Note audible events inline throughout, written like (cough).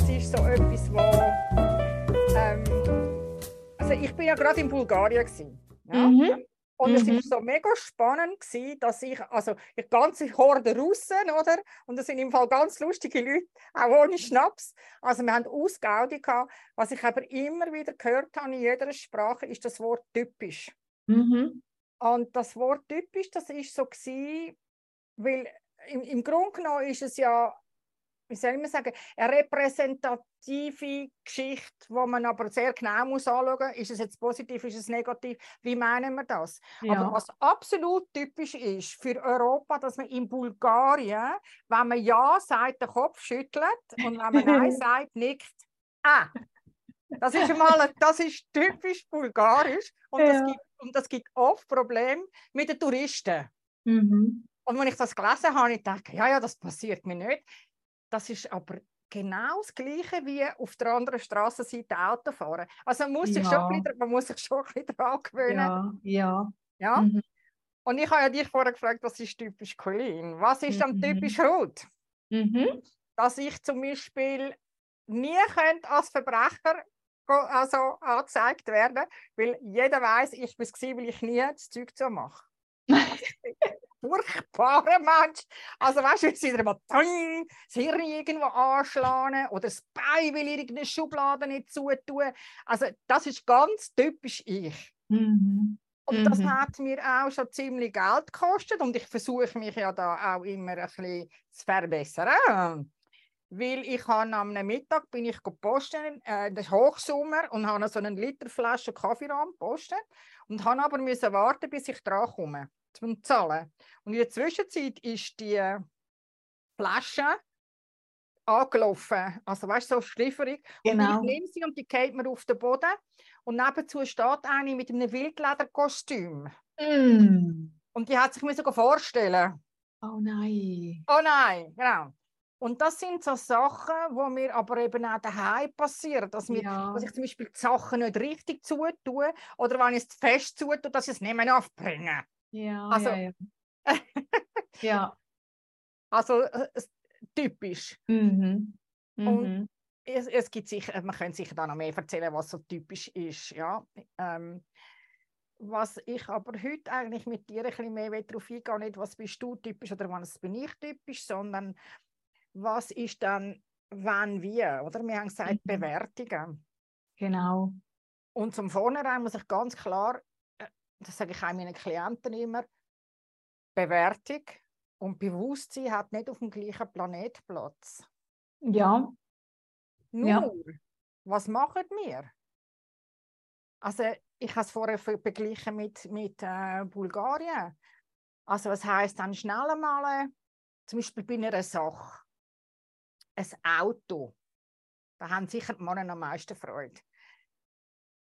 das ist so etwas, wo ähm, also ich bin ja gerade in Bulgarien gewesen, ja? mhm. Und es war mhm. so mega spannend, gewesen, dass ich, also die ganze Horde Russen, oder? Und das sind im Fall ganz lustige Leute, auch ohne Schnaps. Also wir haben Ausgaudi gehabt. Was ich aber immer wieder gehört habe in jeder Sprache, ist das Wort typisch. Mhm. Und das Wort typisch, das ist so gewesen, weil im, im Grunde genommen ist es ja wie soll man sagen, eine repräsentative Geschichte, wo man aber sehr genau muss anschauen muss, ist es jetzt positiv, ist es negativ, wie meinen wir das? Ja. Aber was absolut typisch ist für Europa, dass man in Bulgarien, wenn man Ja sagt, den Kopf schüttelt und wenn man Nein (laughs) sagt, nickt. Ah, das ist mal, das ist typisch bulgarisch und, ja. das gibt, und das gibt oft Probleme mit den Touristen. Mhm. Und wenn ich das gelesen habe, ich denke, ja, ja, das passiert mir nicht. Das ist aber genau das Gleiche wie auf der anderen Straßenseite Auto fahren. Also man muss, sich ja. schon bisschen, man muss sich schon ein bisschen daran gewöhnen. Ja, ja. ja? Mhm. Und ich habe ja dich vorher gefragt, was ist typisch Colin? Was ist dann mhm. typisch Rot? Mhm. Dass ich zum Beispiel nie könnte als Verbrecher also angezeigt werden, weil jeder weiß, ich bin es, weil ich nie das Zeug so mache. (laughs) furchtbarer Mensch. Also weißt du, wenn sie mal das Hirn irgendwo anschlagen oder das Bein will irgendeine Schublade nicht zutun. Also das ist ganz typisch ich. Mhm. Und das mhm. hat mir auch schon ziemlich Geld gekostet und ich versuche mich ja da auch immer ein bisschen zu verbessern. Weil ich habe am Mittag bin ich posten, äh, das Hochsommer, und habe so eine Literflasche Kaffee posten und habe aber müssen warten, bis ich dran komme zum Zahlen. Und in der Zwischenzeit ist die Flasche angelaufen. Also weißt du, so schlieferig. Genau. Und ich nehme sie und die geht mir auf den Boden. Und nebenzu steht eine mit einem Wildlederkostüm. Mm. Und die hat sich mir sogar vorstellen. Oh nein. Oh nein, genau. Und das sind so Sachen, wo mir aber eben auch daheim passieren, dass, mir, ja. dass ich zum Beispiel die Sachen nicht richtig zutue oder wenn ich es fest zutue, dass ich es nicht mehr aufbringe. Ja, also, ja, ja. (laughs) ja. also äh, typisch. Mhm. Mhm. Und es, es, gibt sicher, man könnte sicher da noch mehr erzählen, was so typisch ist. Ja. Ähm, was ich aber heute eigentlich mit dir ein bisschen mehr darauf eingehen nicht, was bist du typisch oder was bin ich typisch, sondern was ist dann wann, wie, oder? Wir haben gesagt, mhm. Bewertungen. Genau. Und zum Vornherein muss ich ganz klar das sage ich auch meinen Klienten immer, Bewertung und Bewusstsein hat nicht auf dem gleichen Planet Platz. Ja. Nur, ja. was machen wir? Also, ich habe es vorher beglichen mit, mit äh, Bulgarien. Also, was heißt dann schnell einmal, zum Beispiel bei einer Sache, ein Auto. Da haben sicher die Männer am meisten Freude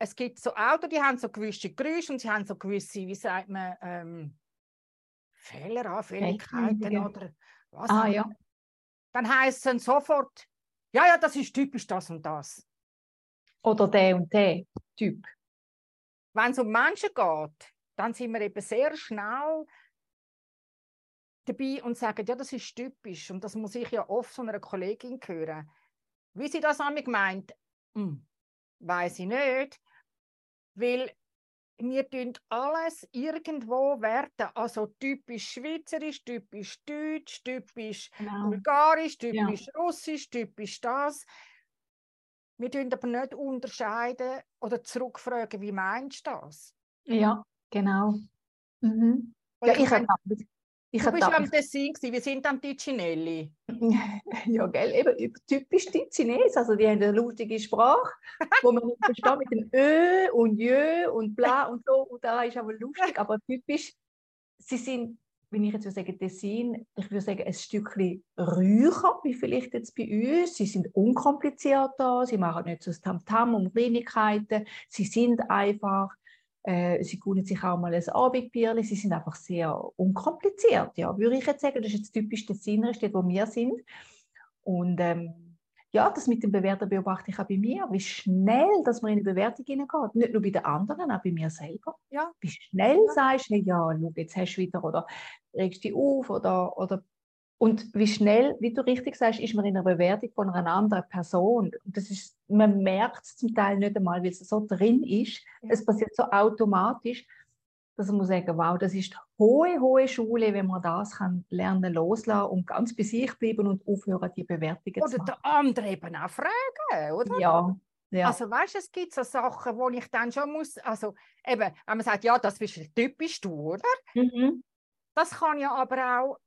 es gibt so Autos, die haben so gewisse Geräusche und sie haben so gewisse, wie sagt man, ähm, Fehler, Anfälligkeiten oder was. Ah, ja. Dann heißt es sofort, ja, ja, das ist typisch das und das. Oder der und der Typ. Wenn es um Menschen geht, dann sind wir eben sehr schnell dabei und sagen, ja, das ist typisch. Und das muss ich ja oft von einer Kollegin hören. Wie sie das an mich meint, hm, weiß ich nicht. Weil wir tun alles irgendwo werten. Also typisch schweizerisch, typisch deutsch, typisch genau. bulgarisch, typisch ja. russisch, typisch das. Wir tun aber nicht unterscheiden oder zurückfragen, wie meinst du das? Ja, genau. Mhm. Ja, ich, habe ich du bist am Tessin, wie sind dann die Cinelli? (laughs) Ja, gell, eben typisch die Chinesen, also die haben eine lustige Sprache, wo man nicht versteht mit dem Ö und Jö und bla und so, und da ist aber lustig, aber typisch, sie sind, wenn ich jetzt würde sagen Tessin, ich würde sagen ein Stückchen ruhiger, wie vielleicht jetzt bei uns, sie sind unkomplizierter, sie machen nicht so das Tamtam um Kleinigkeiten, sie sind einfach äh, sie gönnen sich auch mal ein Abendbierchen. Sie sind einfach sehr unkompliziert, ja, würde ich jetzt sagen. Das ist jetzt typisch der Sinnerstadt, wo wir sind. Und ähm, ja, das mit dem Bewerten beobachte ich auch bei mir, wie schnell dass man in eine Bewertung hineingeht. Nicht nur bei den anderen, auch bei mir selber. Ja. Wie schnell ja. sagst du, hey, ja, schau, jetzt hast du wieder, oder regst dich auf, oder, oder Und wie schnell, wie du richtig sagst, ist man in einer Bewertung von einer anderen Person. Das ist, man merkt es zum Teil nicht einmal, weil es so drin ist. Es passiert so automatisch, dass man sagen wow, das ist hohe, hohe Schule, wenn man das kann lernen loslassen und ganz bei sich bleiben und aufhören, die Bewertungen oder zu machen. Oder der andere eben auch fragen, oder? Ja, ja. Also weißt, es gibt so Sachen, wo ich dann schon muss, also eben, wenn man sagt, ja, das bist typisch du, oder? Mhm. Das kann ja aber auch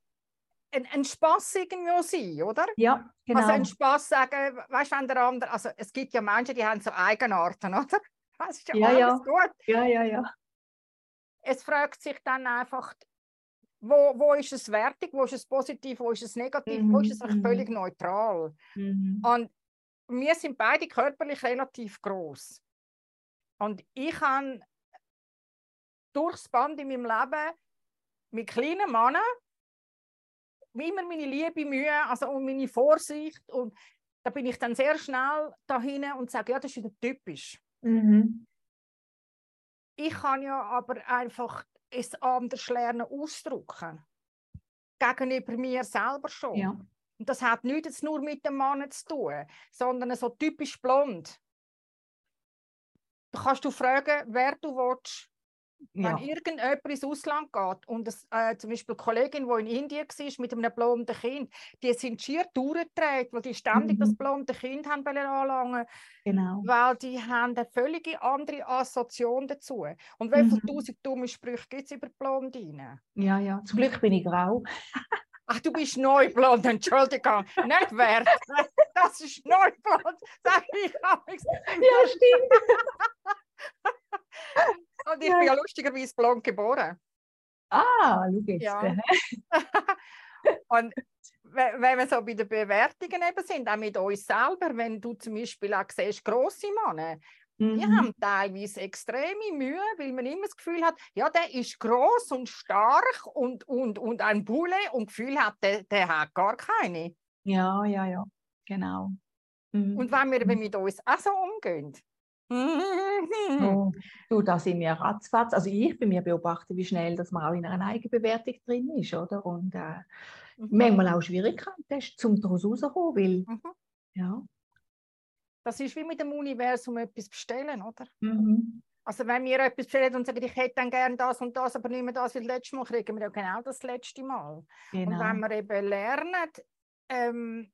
ein, ein Spaß irgendwie sein, oder? Ja, genau. Also ein Spaß sagen, weißt du, wenn der andere, also es gibt ja Menschen, die haben so Eigenarten, (laughs) oder? Das ist ja, ja alles ja. gut. Ja, ja, ja. Es fragt sich dann einfach, wo, wo ist es wertig, wo ist es positiv, wo ist es negativ, mhm. wo ist es mhm. völlig neutral. Mhm. Und wir sind beide körperlich relativ groß. Und ich habe durchs Band in meinem Leben mit kleinen Männern immer meine Liebe, Mühe also und meine Vorsicht. Und da bin ich dann sehr schnell dahin und sage, ja, das ist wieder typisch. Mhm. Ich kann ja aber einfach es anders lernen ausdrücken. Gegenüber mir selber schon. Ja. Und das hat nichts nur mit dem Mann zu tun, sondern so typisch blond. Da kannst du fragen, wer du willst. Ja. Wenn irgendjemand ins Ausland geht und das, äh, zum Beispiel eine Kollegin, die in Indien war mit einem blonden Kind, die sind schier durchgedreht, weil die ständig mhm. das blonde Kind haben anlangen genau. weil die haben eine völlig andere Assoziation dazu. Und wie viele mhm. tausend dumme Sprüche gibt es über Blondinen? Ja, ja, zum Glück bin ich grau. (laughs) Ach, du bist neublond, Entschuldigung, nicht wert. (laughs) Das ist neublond, sag ich. Ja, stimmt. (laughs) Und ich ja. bin ja lustigerweise blond geboren. Ah, schau jetzt. Ja. (laughs) Und wenn wir so bei den Bewertungen eben sind, auch mit uns selber, wenn du zum Beispiel auch siehst, grosse Männer, Mhm. Die haben teilweise extreme Mühe, weil man immer das Gefühl hat, ja, der ist groß und stark und, und, und ein Bulle und das Gefühl hat, der, der hat gar keine. Ja, ja, ja, genau. Mhm. Und wenn wir mhm. mit uns auch so umgehen, Oh, du, da sind wir ratzfatz. Also ich bei mir beobachte, wie schnell man auch in einer Eigenbewertung drin ist, oder? Und äh, mhm. manchmal auch Schwierigkeiten zum daraus rauszukommen, weil, mhm. ja. Das ist wie mit dem Universum etwas bestellen, oder? Mhm. Also wenn wir etwas bestellen und sagen, ich hätte dann gerne das und das, aber nicht mehr das wie das letzte Mal, kriegen wir ja genau das letzte Mal. Genau. Und wenn wir eben lernen, ähm,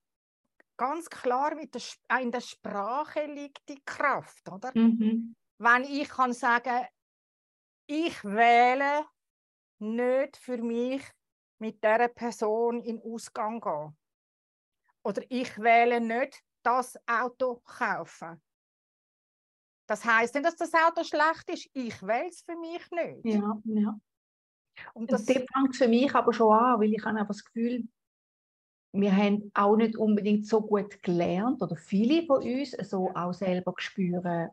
ganz klar, mit der, in der Sprache liegt die Kraft, oder? Mhm. Wenn ich kann sagen, ich wähle nicht für mich mit dieser Person in Ausgang gehen. Oder ich wähle nicht das Auto kaufen. Das heißt nicht, dass das Auto schlecht ist. Ich wähle es für mich nicht. Ja, ja. Und das, das fängt für mich aber schon an, weil ich habe einfach das Gefühl, wir haben auch nicht unbedingt so gut gelernt oder viele von uns so auch selber spüren,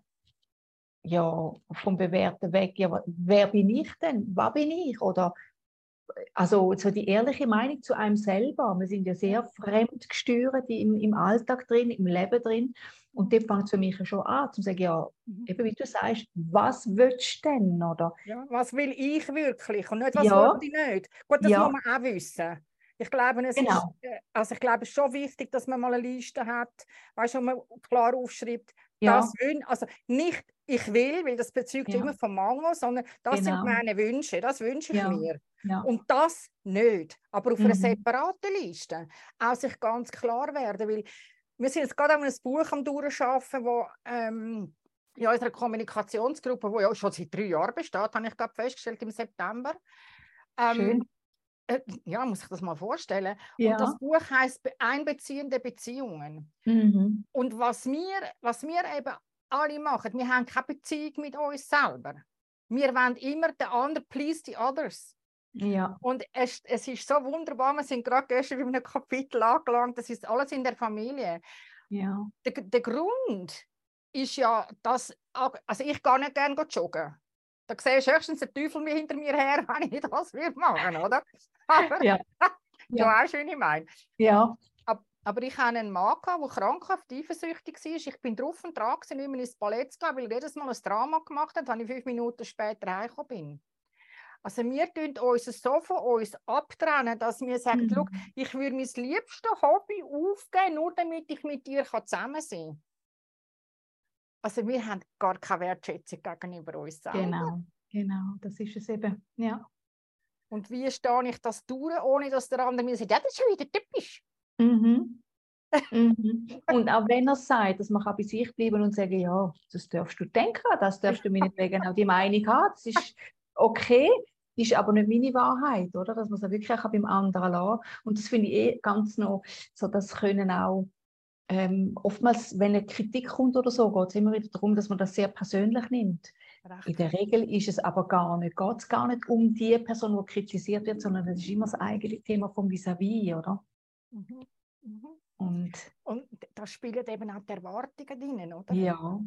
ja, vom Bewerten weg, ja, wer bin ich denn? Was bin ich? Oder also so die ehrliche Meinung zu einem selber. Wir sind ja sehr fremdgesteuert im, im Alltag drin, im Leben drin. Und dort fängt es für mich schon an, zu sagen, ja, mhm. eben wie du sagst, was willst du denn? Oder? Ja, was will ich wirklich und nicht, was ja. will ich nicht? Gut, das ja. muss man auch wissen. Ich glaube, es genau. ist, äh, also ich glaube, es ist schon wichtig, dass man mal eine Liste hat, weißt wo man klar aufschreibt, ja. das will, also nicht ich will, weil das bezügt ja. immer vom Mangel, sondern das genau. sind meine Wünsche, das wünsche ich ja. mir. Ja. Und das nicht, aber auf mhm. einer separaten Liste auch sich ganz klar werden, weil wir sind jetzt gerade an einem Buch am Durchschaffen, wo ähm, in unserer Kommunikationsgruppe, die ja schon seit drei Jahren besteht, habe ich gerade festgestellt im September. Ähm, Schön. Äh, ja, muss ich das mal vorstellen. Ja. Und das Buch heißt Einbeziehende Beziehungen. Mhm. Und was wir, was wir eben alle machen, wir haben keine Beziehung mit uns selber. Wir wollen immer den anderen please the others. Ja. Und es, es ist so wunderbar, wir sind gerade gestern (laughs) bei einem Kapitel angelangt, das ist alles in der Familie. Ja. Der, der Grund ist ja, dass, also ich gehe nicht gerne joggen. Da sehe ich höchstens den Teufel mir hinter mir her, (laughs) wenn ich das machen, oder? (laughs) Aber, ja. (laughs) ja. weißt du, was ich meine? Ja. Aber ich hatte einen Mann, der krankhaft eifersüchtig war. Ich bin drauf und dran, nicht mehr ins Ballett zu gehen, weil er jedes Mal ein Drama gemacht hat, wenn ich fünf Minuten später heimgekommen bin. Also wir tun uns so von uns abtrennen, dass wir sagen, mhm. ich würde mein liebstes Hobby aufgeben, nur damit ich mit dir zusammen sein kann. Also wir haben gar keine Wertschätzung gegenüber uns selber. Genau, genau, das ist es eben, ja. Und wie stehe ich das durch, ohne dass der andere mir sagt, ja, das ist schon wieder typisch. Mhm. (laughs) mhm. Und auch wenn er sagt, dass man bei sich bleiben und sagen, ja, das darfst du denken, das darfst du meinetwegen auch die Meinung haben, das ist okay, ist aber nicht meine Wahrheit, oder? Dass man es wirklich auch beim anderen lassen Und das finde ich eh ganz noch, so das können auch ähm, oftmals, wenn eine Kritik kommt oder so, geht es immer wieder darum, dass man das sehr persönlich nimmt. In der Regel ist es aber gar nicht, geht es gar nicht um die Person, die kritisiert wird, sondern es ist immer das eigene Thema vom Vis-à-vis, oder? Mhm. Mhm. Und, und da spielen eben auch die Erwartungen drin, oder? Ja.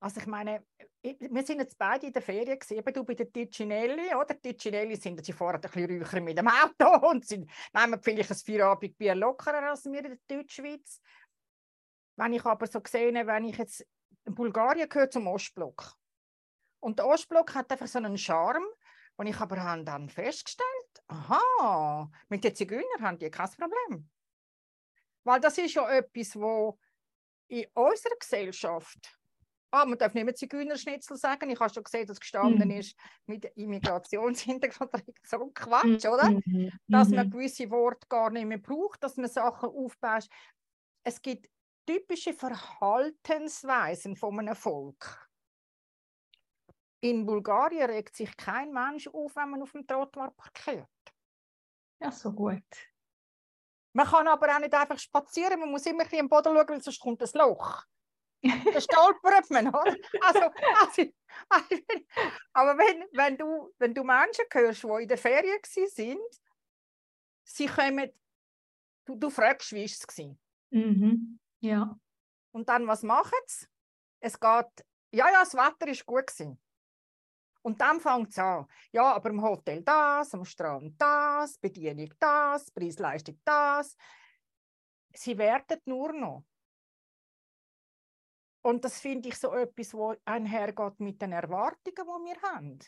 Also ich meine, wir sind jetzt beide in der Ferien gesehen, du bei den Ticinelli, oder? Die Ticinelli sind, sie fahren ein bisschen räucher mit dem Auto (laughs) und sind, nehmen vielleicht ein Feierabendbier lockerer als wir in der Deutschschweiz. Wenn ich aber so sehe, wenn ich jetzt, Bulgarien gehört zum Ostblock. Und der Ostblock hat einfach so einen Charme, und ich aber habe dann festgestellt, aha, mit den Zigeunern haben die kein Problem. Weil das ist ja etwas, wo in unserer Gesellschaft, ah, man darf nicht mehr Zigeunerschnitzel sagen, ich habe schon gesehen, dass gestanden mm. ist mit Immigrationshintergrund, (laughs) so ein Quatsch, mm. oder? Mm. Dass man mhm. gewisse Worte gar nicht mehr braucht, dass man Sachen aufbaut. Es gibt typische Verhaltensweisen von einem Volk in Bulgarien regt sich kein Mensch auf, wenn man auf dem Trottoir parkiert. Ja, so gut. Man kann aber auch nicht einfach spazieren, man muss immer ein bisschen am Boden schauen, weil sonst kommt ein Loch. (laughs) Da stolpert man, oder? Also, also, also, aber wenn, wenn, du, wenn du Menschen hörst, die in der Ferien sind, sie kommen, du, du fragst, wie war es? Mhm. Ja. Und dann, was machen sie? Es geht, ja, ja, das Wetter war gut. Gewesen. Und dann fängt es an. Ja, aber im Hotel das, am Strand das, Bedienung das, Preisleistung das. Sie werten nur noch. Und das finde ich so etwas, wo einhergeht mit den Erwartungen, die wir haben.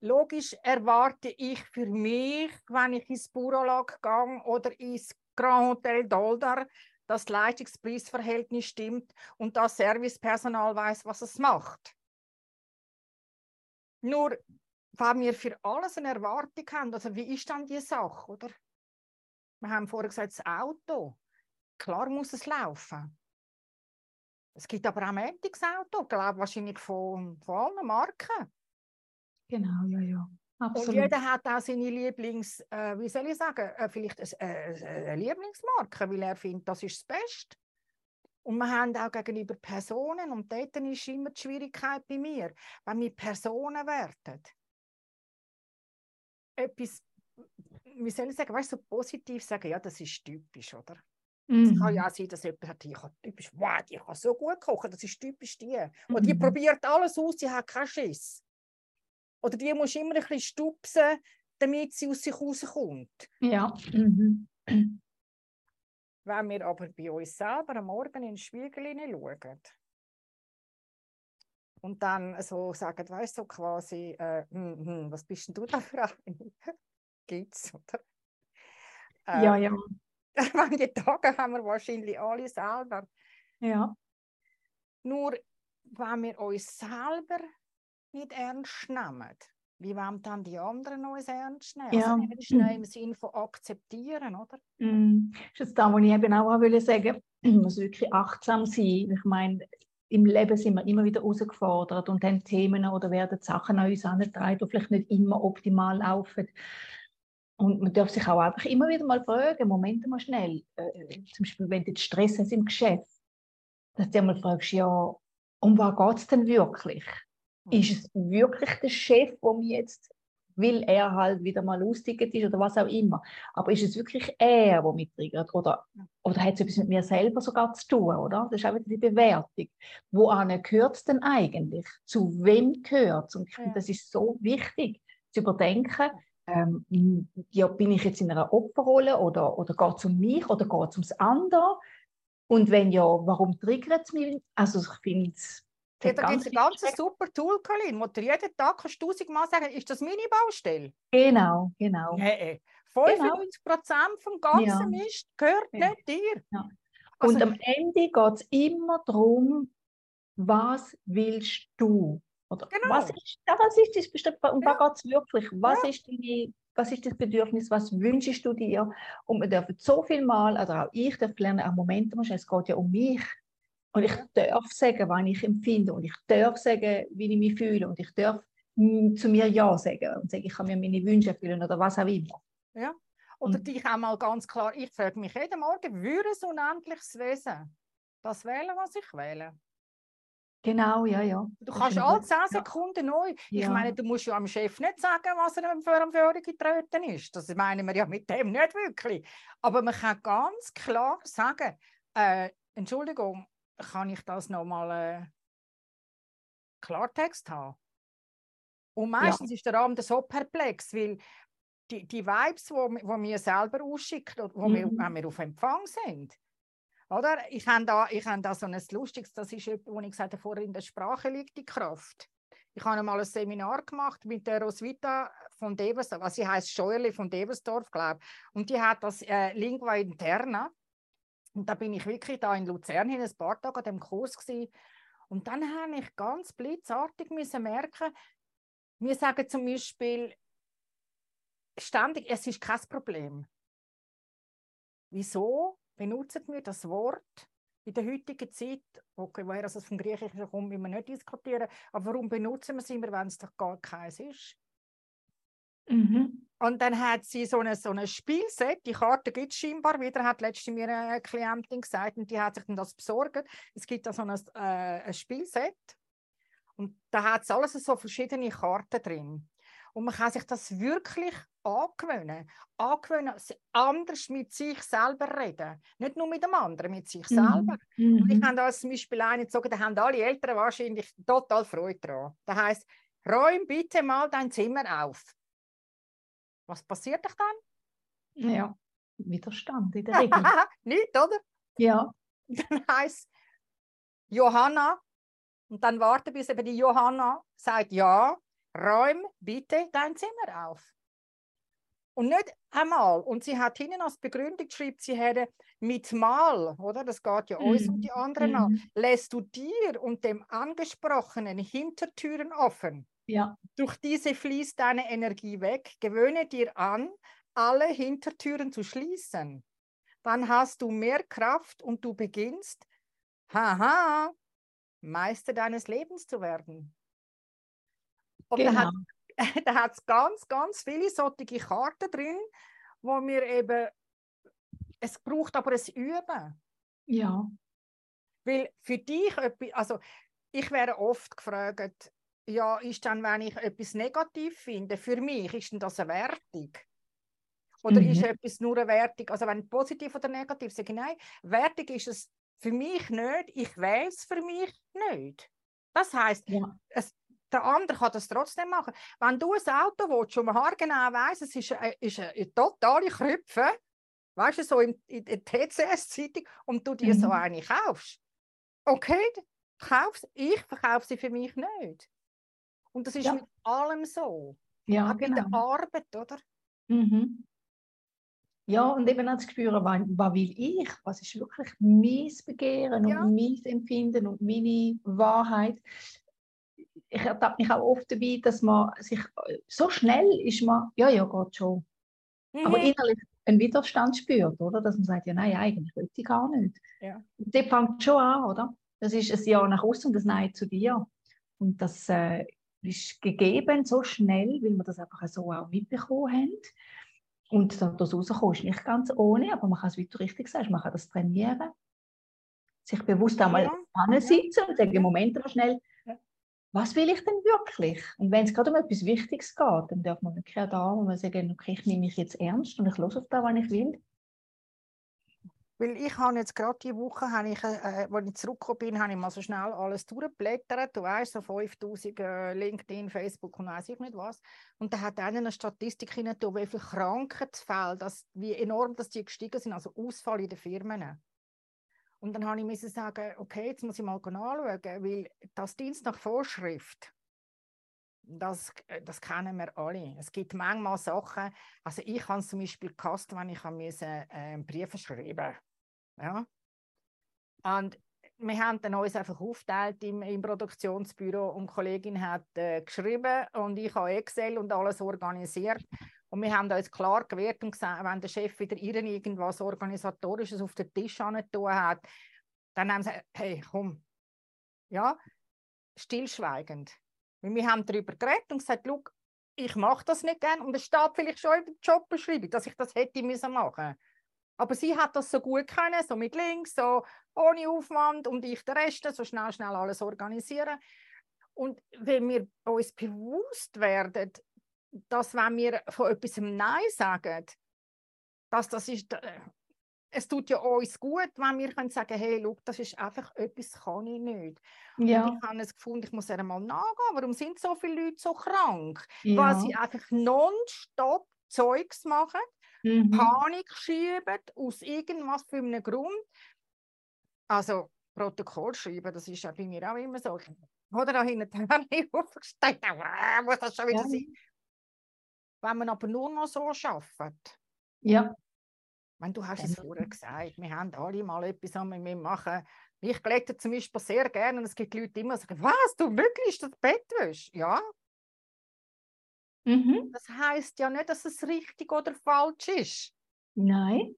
Logisch erwarte ich für mich, wenn ich ins Burolag gehe oder ins Grand Hotel Doldar, dass das Leistungspreisverhältnis stimmt und das Servicepersonal weiß, was es macht. Nur, wenn wir für alles eine Erwartung haben, also wie ist dann die Sache, oder? Wir haben vorher gesagt, das Auto, klar muss es laufen. Es gibt aber auch ein Auto, ich glaube wahrscheinlich von, von allen Marken. Genau, ja, ja. Absolut. Und jeder hat auch seine Lieblings, äh, wie soll ich sagen, äh, vielleicht eine, äh, eine Lieblingsmarke, weil er findet, das ist das Beste. Und wir haben auch gegenüber Personen, und dort ist immer die Schwierigkeit bei mir, wenn wir Personen werten, etwas, wie soll ich sagen, weißt du, so positiv sagen, ja, das ist typisch, oder? Mhm. Es kann ja auch sein, dass jemand sagt, ich kann typisch, wow, die kann so gut kochen, das ist typisch die. Und die mhm. probiert alles aus, die hat keinen Schiss. Oder die muss immer ein bisschen stupsen, damit sie aus sich rauskommt. Ja. Mhm. Wenn wir aber bei uns selber am Morgen in den Spiegel schauen und dann so sagen, weißt du, so quasi, äh, hm, hm, was bist denn du da für eine? (laughs) Gibt's, oder? Äh, ja, ja. (laughs) Manche Tage haben wir wahrscheinlich alle selber. Ja. Nur, wenn wir uns selber nicht ernst nehmen, wie wollen dann die anderen uns ernst nehmen? Ja. Also ernst nehmen im Sinne von akzeptieren, oder? Mm. Das ist das, was ich eben auch will sagen (clears throat) man muss wirklich achtsam sein. Ich meine, im Leben sind wir immer wieder herausgefordert und haben Themen oder werden Sachen an uns angetragen, die vielleicht nicht immer optimal laufen. Und man darf sich auch einfach immer wieder mal fragen, Moment mal schnell, äh, zum Beispiel, wenn du Stress hast im Geschäft, dass du mal fragst, ja, um was geht es denn wirklich? Ist es wirklich der Chef, der mir jetzt, will er halt wieder mal lustig ist oder was auch immer. Aber ist es wirklich er, der mich triggert? Oder, oder hat es etwas mit mir selber sogar zu tun? Oder? Das ist auch wieder die Bewertung. Woan gehört es denn eigentlich? Zu wem gehört es? Und ich finde, das ist so wichtig zu überdenken. Ähm, ja, bin ich jetzt in einer Opferrolle oder, oder geht es um mich oder geht es ums andere? Und wenn ja, warum triggert es mich? Also ich finde es Ja, da gibt es ein ganz super Tool, Colin, wo du jeden Tag kannst tausendmal sagen, ist das meine Baustelle? Genau, genau. Nee, 95 Prozent vom ganzen ja. Mist gehört ja. nicht dir. Ja. Also, Und am Ende geht es immer darum, was willst du? Oder genau. was, ist, was ist das bestimmt, um ja. was geht es wirklich? Was, ist deine, was ist das Bedürfnis? Was wünschst du dir? Und wir dürfen so viel Mal, oder auch ich darf lernen, auch Moment, es geht ja um mich. Und ich darf sagen, was ich empfinde. Und ich darf sagen, wie ich mich fühle. Und ich darf zu mir Ja sagen und sagen, ich kann mir meine Wünsche erfüllen oder was auch immer. Ja. Oder dich auch mal ganz klar, ich frage mich jeden Morgen, würde es unendliches Wesen das wählen, was ich wähle? Genau, ja, ja. Du kannst alle 10 Sekunden ja. neu. Ich ja. meine, du musst ja am Chef nicht sagen, was er für eine Führung getreten ist. Das meinen wir ja mit dem nicht wirklich. Aber man kann ganz klar sagen, äh, Entschuldigung, kann ich das nochmal äh, Klartext haben? Und meistens ja. ist der Abend so perplex, weil die, die Vibes, die wo, wo wir selber ausschicken, wo mhm. wir, wenn wir auf Empfang sind, oder? Ich habe da, ich habe da so ein lustiges, das ist wo ich gesagt habe, vorher in der Sprache liegt die Kraft. Ich habe mal ein Seminar gemacht mit der Roswitha von Deversdorf, was sie heißt Scheuerli von Deversdorf, glaube ich. Und die hat das äh, Lingua Interna. Und da bin ich wirklich da in Luzern in ein paar Tage an dem Kurs gewesen. Und dann habe ich ganz blitzartig müssen merken, wir sagen zum Beispiel ständig, es ist kein Problem. Wieso benutzen wir das Wort in der heutigen Zeit, okay, woher es vom Griechischen kommt, wie wir nicht diskutieren, aber warum benutzen wir es immer, wenn es doch gar keins ist? Mhm. Und dann hat sie so ein so eine Spielset, die Karte gibt es scheinbar wieder, hat letzte mir eine Klientin gesagt und die hat sich dann das besorgt. Es gibt da so ein, äh, ein Spielset und da hat es alles so verschiedene Karten drin. Und man kann sich das wirklich angewöhnen. Angewöhnen, anders mit sich selber reden. Nicht nur mit dem anderen, mit sich mhm. selber. Mhm. Und ich habe da zum Beispiel einen gezogen, da haben alle Eltern wahrscheinlich total Freude daran. Das heißt, räum bitte mal dein Zimmer auf. Was passiert dich dann? Ja, Widerstand in der Regel. (laughs) Nicht, oder? Ja. Dann heißt Johanna, und dann warte, bis eben die Johanna sagt, ja, räum bitte dein Zimmer auf. Und nicht einmal. Und sie hat hinten als Begründung geschrieben, sie hätte mit Mal, oder? Das geht ja uns und die mhm. anderen mhm. an. Lässt du dir und dem Angesprochenen Hintertüren offen? Ja. Durch diese fließt deine Energie weg. Gewöhne dir an, alle Hintertüren zu schließen. Dann hast du mehr Kraft und du beginnst, haha, Meister deines Lebens zu werden. Und genau. da hat (laughs) es ganz, ganz viele solche Karten drin, wo wir eben, es braucht aber ein Üben. Ja. Weil für dich, also ich wäre oft gefragt, ja, ist dann, wenn ich etwas negativ finde, für mich, ist denn das eine Wertung? Oder mhm. ist etwas nur eine Wertung? Also wenn positiv oder negativ, sage ich nein, Wertung ist es für mich nicht, ich weiß für mich nicht. Das heißt, ja. es, der andere kann das trotzdem machen. Wenn du ein Auto willst, schon mal genau weißt, es ist eine, ist eine totale Krüpfe, weißt du, so in, in der TCS-Zeitung, und du dir mhm. so eine kaufst. Okay, kauf's, ich verkaufe sie für mich nicht. Und das ist ja. mit allem so. Ja, auch genau. mit der Arbeit, oder? Mhm. Ja, und eben auch zu spüren, was, was will ich? Was ist wirklich mein Begehren ja. und mein Empfinden und meine Wahrheit? ich ertappe mich auch oft dabei, dass man sich so schnell ist man, ja, ja, geht schon. Mhm. Aber innerlich einen Widerstand spürt, oder? Dass man sagt, ja, nein, eigentlich will ich gar nicht. Ja. Und das fängt schon an, oder? Das ist ein Ja nach außen und das Nein zu dir. Und das äh, ist gegeben so schnell, weil wir das einfach so auch mitbekommen haben. Und dann das rauskommen ist nicht ganz ohne, aber man kann es, wie du richtig sagst, man kann das trainieren. Sich bewusst einmal ja. ansitzen und sagen, Moment mal schnell, was will ich denn wirklich? Und wenn es gerade um etwas Wichtiges geht, dann darf man wirklich auch da, wo man sagen, okay, ich nehme mich jetzt ernst und ich los auf das, was ich will. Weil ich habe jetzt gerade diese Woche, habe ich, äh, als ich zurückgekommen bin, habe ich mal so schnell alles durchgeblättert. Du weißt, so 5000 äh, LinkedIn, Facebook und weiß ich nicht was. Und da hat einer eine Statistik hinein, wie viele Krankheitsfälle, das, wie enorm dass die gestiegen sind, also Ausfall in den Firmen. Und dann habe ich sagen, okay, jetzt muss ich mal anschauen, weil das Dienst nach Vorschrift, das, äh, das kennen wir alle. Es gibt manchmal Sachen, also ich habe zum Beispiel gehasst, wenn ich müssen, äh, Briefe schreiben ja. Und wir haben dann uns einfach aufgeteilt im, im Produktionsbüro und die Kollegin hat äh, geschrieben und ich habe Excel und alles organisiert. Und wir haben uns klar gewehrt und gesagt, wenn der Chef wieder irgendwas Organisatorisches auf den Tisch tun hat, dann haben sie gesagt, hey, komm, ja, stillschweigend. Und wir haben darüber geredet und gesagt, ich mache das nicht gern und es steht vielleicht schon in der Jobbeschreibung, dass ich das hätte müssen machen aber sie hat das so gut können, so mit links, so ohne Aufwand und ich den Rest, so schnell, schnell alles organisieren. Und wenn wir uns bewusst werden, dass wenn wir von etwas Nein sagen, dass das ist, äh, es tut ja uns gut, wenn wir können sagen, hey, look, das ist einfach etwas, kann ich nicht. Ja. Und ich habe es gefunden, ich muss einmal nachgehen, warum sind so viele Leute so krank? Ja. Weil sie einfach nonstop Zeugs machen, mhm. Panik schieben, aus irgendwas für einen Grund. Also Protokoll schreiben, das ist ja bei mir auch immer so. Oder da hinten (laughs) aufgestellt, muss das schon wieder ja. sein. Wenn man aber nur noch so arbeitet. Ja. Wenn du hast es vorher gesagt, wir haben alle mal etwas wir machen. Ich glätte zum Beispiel sehr gerne und es gibt Leute, die immer sagen, was, du wirklich das Bett wäschst? Ja. Mhm. Das heißt ja nicht, dass es richtig oder falsch ist. Nein.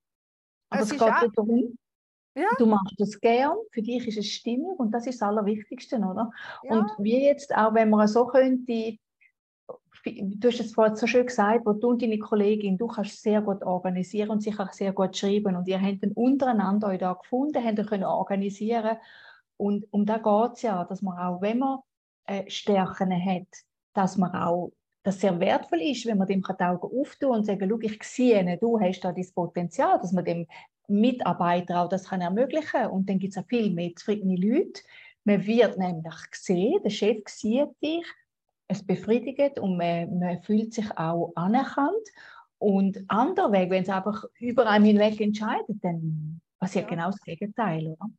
Aber es, es geht auch... darum, ja. Du machst das gern, für dich ist es stimmig und das ist das Allerwichtigste, oder? Ja. Und wie jetzt auch, wenn man so könnte, du hast es vorhin so schön gesagt, wo du und deine Kollegin, du kannst sehr gut organisieren und sicher sehr gut schreiben und ihr habt dann untereinander euch da gefunden, habt können organisieren und um da geht es ja, dass man auch, wenn man äh, Stärken hat, dass man auch das sehr wertvoll ist, wenn man dem die Augen auftun und sagen, schau, ich sehe, du hast da das Potenzial, dass man dem Mitarbeiter auch das kann ermöglichen und dann gibt es auch viel mehr zufriedene Leute. Man wird nämlich gesehen, der Chef sieht dich, es befriedigt und man, man fühlt sich auch anerkannt. Und anderweg, wenn es einfach über einen hinweg entscheidet, dann passiert ja. genau das Gegenteil, oder?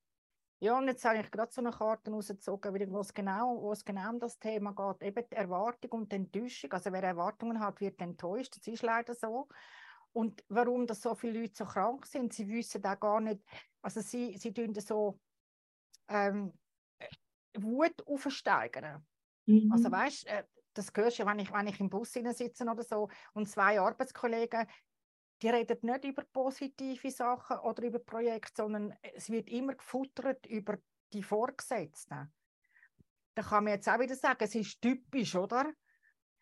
Ja, und jetzt habe ich gerade so eine Karte rausgezogen, wo es genau, wo es genau um das Thema geht. Eben die Erwartung und die Enttäuschung. Also wer Erwartungen hat, wird enttäuscht. Das ist leider so. Und warum das so viele Leute so krank sind, sie wissen auch gar nicht, also sie, sie tun so ähm, Wut aufsteigern. Mhm. Also weißt äh, das hörst du, wenn ich, wenn ich im Bus sitze oder so und zwei Arbeitskollegen die reden nicht über positive Sachen oder über Projekte, sondern es wird immer gefuttert über die Vorgesetzten. Da kann man jetzt auch wieder sagen, es ist typisch, oder?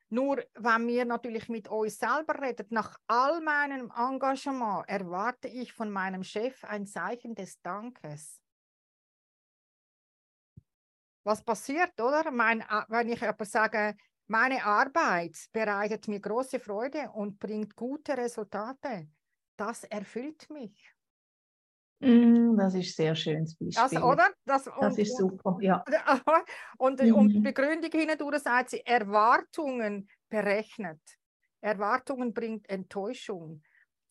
Nur wenn wir natürlich mit uns selber reden, nach all meinem Engagement erwarte ich von meinem Chef ein Zeichen des Dankes. Was passiert, oder? Mein, äh, wenn ich aber sage, meine Arbeit bereitet mir große Freude und bringt gute Resultate. Das erfüllt mich. Mm, das ist sehr schönes Beispiel. Das, oder? Das, das und, ist super, ja. Und, (laughs) mhm. und die Begründung hindurch sagt sie, Erwartungen berechnet. Erwartungen bringt Enttäuschung.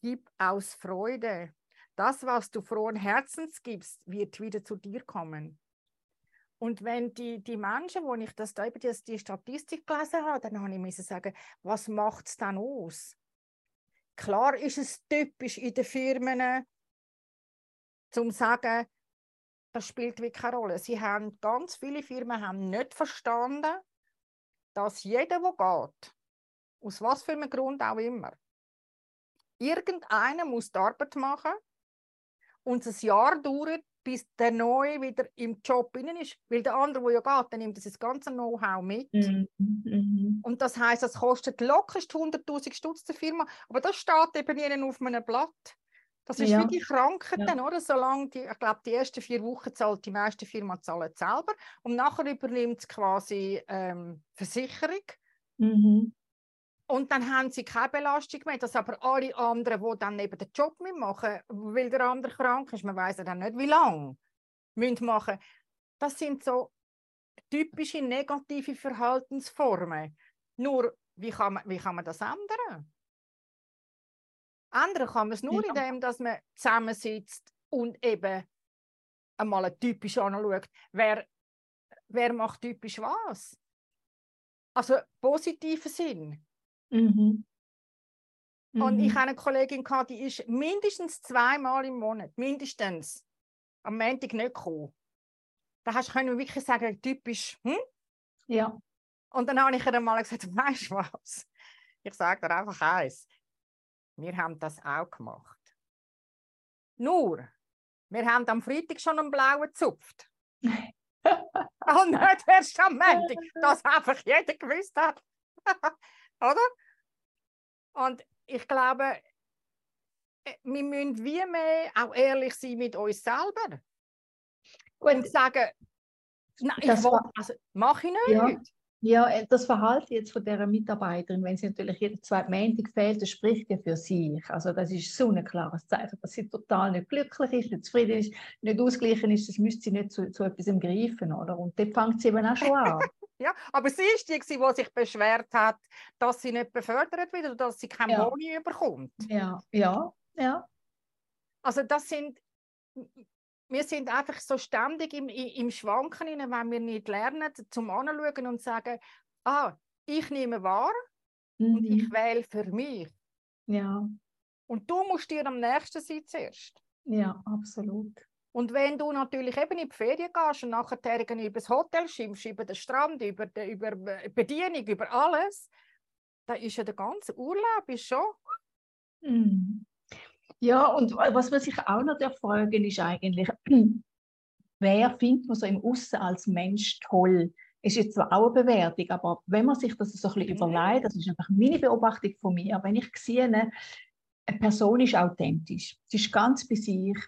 Gib aus Freude. Das, was du frohen Herzens gibst, wird wieder zu dir kommen. Und wenn die, die Menschen, wo ich das da über die, die Statistik gelesen habe, dann habe ich müssen sagen, was macht es dann aus? Klar ist es typisch in den Firmen, zum sagen, das spielt wirklich keine Rolle. Sie haben, ganz viele Firmen haben nicht verstanden, dass jeder, der geht, aus was für einem Grund auch immer, irgendeiner muss die Arbeit machen und ein Jahr dauert, bis der Neue wieder im Job innen ist. Weil der andere, der ja geht, der nimmt das ganze Know-how mit. Mhm. Mhm. Und das heißt, das kostet locker 100.000 Stutz der Firma, aber das steht eben ihnen auf einem Blatt. Das ist ja. wie die Krankheiten, ja. oder? Solange die, ich glaube, die ersten vier Wochen zahlt die meiste Firma zahlen selber und nachher übernimmt es quasi ähm, Versicherung. Mhm. Und dann haben sie keine Belastung mehr, dass aber alle anderen, die dann eben den Job mitmachen, weil der andere krank ist, man weiß ja dann nicht, wie lange, müssen machen. Das sind so typische negative Verhaltensformen. Nur, wie kann man, wie kann man das ändern? Ändern kann man es nur, ja. indem dass man zusammensitzt und eben einmal typisch anschaut, wer, wer macht typisch was? Also positiven Sinn. Mhm. Und ich mhm. habe eine Kollegin gehabt, die ist mindestens zweimal im Monat, mindestens, am Montag nicht gekommen. Da hast du wirklich sagen, typisch, hm? Ja. Und dann habe ich ihr mal gesagt, (laughs) weißt du was? Ich sage dir einfach eins. Wir haben das auch gemacht. Nur, wir haben am Freitag schon einen blauen gezupft. (laughs) Und nicht erst am Montag, dass einfach jeder gewusst hat. (laughs) Oder? Und ich glaube, äh, wir müssen wie mehr auch ehrlich sein mit uns selber. Gut. Und sagen, nein, ich will, also, mache ich nicht. Ja. Ja, äh, das Verhalten jetzt von dieser Mitarbeiterin, wenn sie natürlich jeden zweiten Montag fehlt, das spricht ja für sich. Also das ist so ein klares Zeichen, dass sie total nicht glücklich ist, nicht zufrieden ist, nicht ausgeglichen ist, das müsste sie nicht zu, zu etwas greifen, oder? Und dort fängt sie eben auch schon an. (laughs) ja, aber sie ist die, die sich beschwert hat, dass sie nicht befördert wird oder dass sie kein ja. Boni bekommt. Ja, ja, ja. Also das sind wir sind einfach so ständig im, im Schwanken, wenn wir nicht lernen, zum Anschauen und sagen, ah, ich nehme wahr mhm. und ich wähle für mich. Ja. Und du musst dir am nächsten sein zuerst. Ja, absolut. Und wenn du natürlich eben in die Ferien gehst und nachher über das Hotel schimpfst, über den Strand, über, die, über Bedienung, über alles, dann ist ja der ganze Urlaub ist schon. Mhm. Ja, und was man sich auch noch fragen ist eigentlich, (clears throat) wer findet man so im Aussen als Mensch toll? Ist jetzt zwar auch eine Bewertung, aber wenn man sich das so ein bisschen mhm. überlegt, das ist einfach meine Beobachtung von mir, wenn ich sehe, eine Person ist authentisch, sie ist ganz bei sich,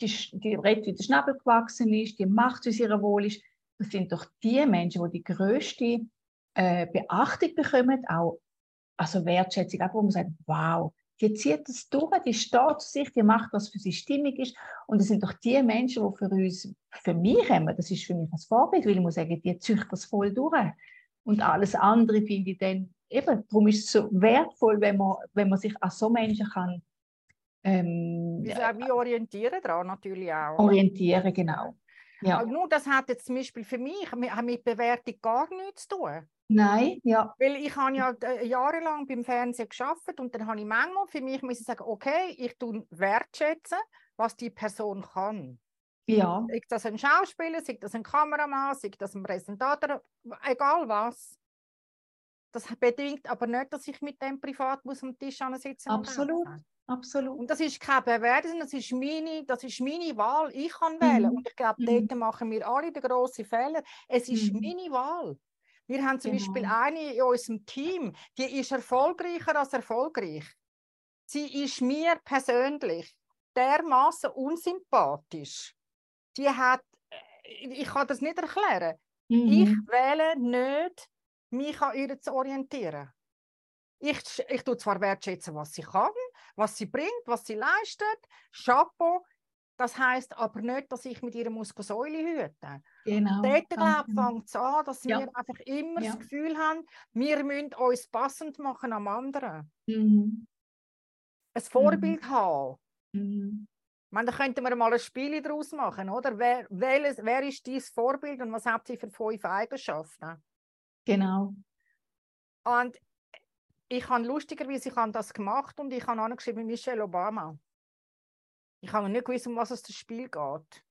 die, die redet, wie der Schnabel gewachsen ist, die macht, wie sie ihr wohl ist, das sind doch die Menschen, die die größte äh, Beachtung bekommen, auch also Wertschätzung, auch wo man sagt, wow, die zieht das durch, die steht zu sich, die macht, was für sie stimmig ist. Und das sind doch die Menschen, die für uns, für mich immer, das ist für mich ein Vorbild, weil ich muss sagen, die zieht das voll durch. Und alles andere finde ich dann, eben, darum ist es so wertvoll, wenn man, wenn man sich an so Menschen kann ähm, wir orientieren daran natürlich auch. Orientieren, genau. Ja. Aber nur das hat jetzt zum Beispiel für mich mit Bewertung gar nichts zu tun. Nein, ja. Weil ich habe ja äh, jahrelang beim Fernsehen geschafft und dann habe ich manchmal für mich müssen sagen, okay, ich tue wertschätzen, was die Person kann. Ja. Sei das ein Schauspieler, sei das ein Kameramann, sei das ein Präsentator, egal was. Das bedingt aber nicht, dass ich mit dem privat muss am Tisch sitzen Absolut. Absolut. Und das ist keine Bewertung, das ist meine, das ist meine Wahl. Ich kann wählen. Mhm. Und ich glaube, mhm. dort machen wir alle den grossen Fehler. Es ist mhm. meine Wahl. Wir haben zum genau. Beispiel eine in unserem Team, die ist erfolgreicher als erfolgreich. Sie ist mir persönlich dermaßen unsympathisch. Die hat, äh, ich kann das nicht erklären. Mhm. Ich wähle nicht, mich an ihr zu orientieren. Ich, ich tue zwar wertschätzen, was sie kann, was sie bringt, was sie leistet, Chapeau, das heißt aber nicht, dass ich mit ihrer Muskelsäule hüte. Genau. Dort glaube genau. fängt es an, dass ja. wir einfach immer ja. das Gefühl haben, wir müssen uns passend machen am anderen. Mhm. Ein Vorbild mhm. haben. Mhm. Ich meine, da könnten wir mal ein Spiel daraus machen, oder? Wer, welches, wer ist dein Vorbild und was hat sie für fünf Eigenschaften? Genau. Und ich habe lustigerweise ich habe das gemacht und ich habe angeschrieben Michelle Obama. Ich habe nicht gewusst, um was es das Spiel geht.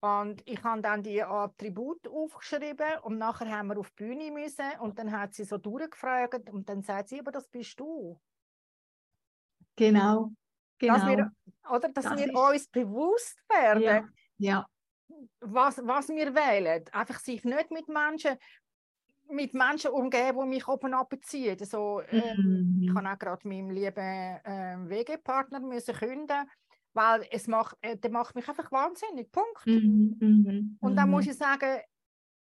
Und ich habe dann die Attribute aufgeschrieben und nachher haben wir auf die Bühne müssen und dann hat sie so durchgefragt und dann sagt sie, aber das bist du. Genau, genau. Dass wir, oder dass das wir ist... uns bewusst werden, ja. ja. Was, was wir wählen. Einfach sich nicht mit Menschen mit Menschen umgeben, die mich oben abziehen. So, äh, mm. Ich habe auch gerade meinem lieben äh, WG-Partner künden weil es macht, äh, der macht mich einfach wahnsinnig. Punkt. Mhm, und dann muss mhm. ich sagen,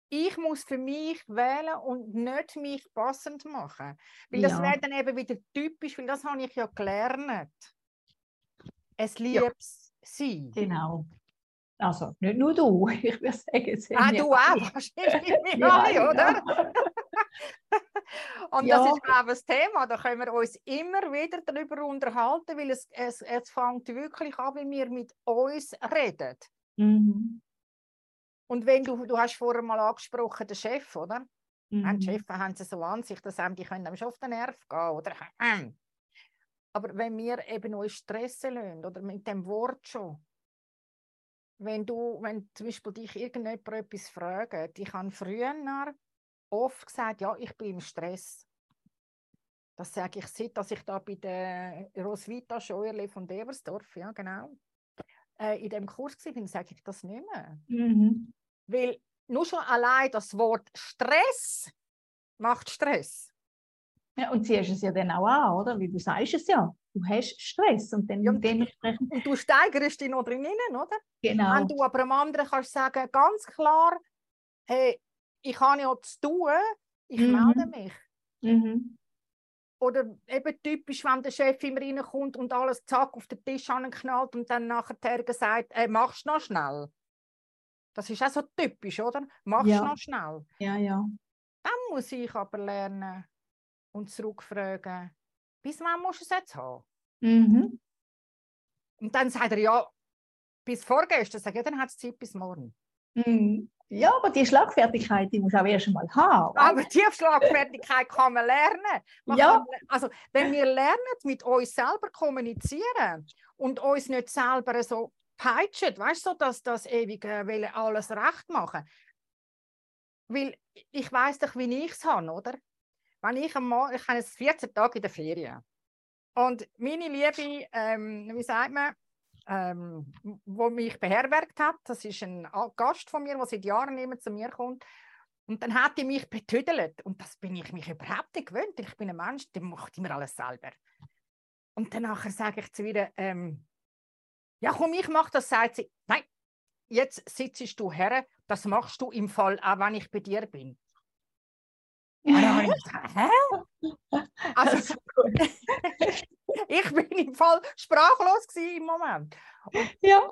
ich muss für mich wählen und nicht mich passend machen. Weil ja. das wäre dann eben wieder typisch, weil das habe ich ja gelernt. Es liebt ja. sie. Genau. Also nicht nur du, (laughs) ich würde sagen, es Ah, du auch, wahrscheinlich (laughs) (laughs) alle, oder? Und ja. das ist, glaube ich, das Thema. Da können wir uns immer wieder darüber unterhalten, weil es, es, es fängt wirklich an, wie wir mit uns reden. Mhm. Und wenn du, du hast vorher mal angesprochen, den Chef, oder? Mhm. Die Chefs haben sie so an sich, dass die können schon auf den Nerv gehen, oder? Aber wenn wir eben uns stressen lassen, oder mit dem Wort schon, wenn du, wenn zum Beispiel dich irgendjemand etwas fragt, ich habe früher oft gesagt, ja, ich bin im Stress. Das sage ich seit, dass ich da bei der Roswitha Scheuerle von Deversdorf, ja genau, äh, in dem Kurs war, sage ich das nicht mehr. Mhm. Weil nur schon allein das Wort Stress macht Stress. Ja, und siehst es ja dann auch an, oder? Wie du sagst es ja. Du hast Stress und dann ja, dementsprechend... Und du steigerst dich noch drinnen, oder? Genau. Wenn du aber einem anderen kannst sagen, ganz klar, hey, ich habe ja zu tun, ich mhm. melde mich. Mhm. Oder eben typisch, wenn der Chef immer reinkommt und alles zack auf den Tisch anknallt und dann nachher sagt, äh, machst noch schnell. Das ist auch so typisch, oder? Machst ja. noch schnell. Ja, ja. Dann muss ich aber lernen und zurückfragen, bis wann musst du es jetzt haben? Mhm. Und dann sagt er, ja, bis vorgestern. Sag ja, dann hat es Zeit bis morgen. Mhm. Ja, aber die Schlagfertigkeit, die muss auch erst einmal haben. Aber die Schlagfertigkeit kann man lernen. Man ja. Kann, also, wenn wir lernen, mit uns selber kommunizieren und uns nicht selber so peitschen, weißt du, dass das ewig äh, alles recht machen. Weil ich weiß doch, wie ich es habe, oder? Wenn ich einmal, ich habe jetzt 14 Tage in der Ferien. Und meine Liebe, ähm, wie sagt man, ähm, wo mich beherbergt hat, das ist ein Gast von mir, der seit Jahren immer zu mir kommt. Und dann hat er mich betüdelt. Und das bin ich mich überhaupt nicht gewöhnt. Ich bin ein Mensch, der macht immer alles selber. Und dann sage ich zu ihr, ähm, ja komm, ich mache das, sagt sie, nein, jetzt sitzt du her, das machst du im Fall, auch wenn ich bei dir bin. Und dann habe (laughs) ich hä? Also, (laughs) ich bin im Fall sprachlos im Moment. Und ja.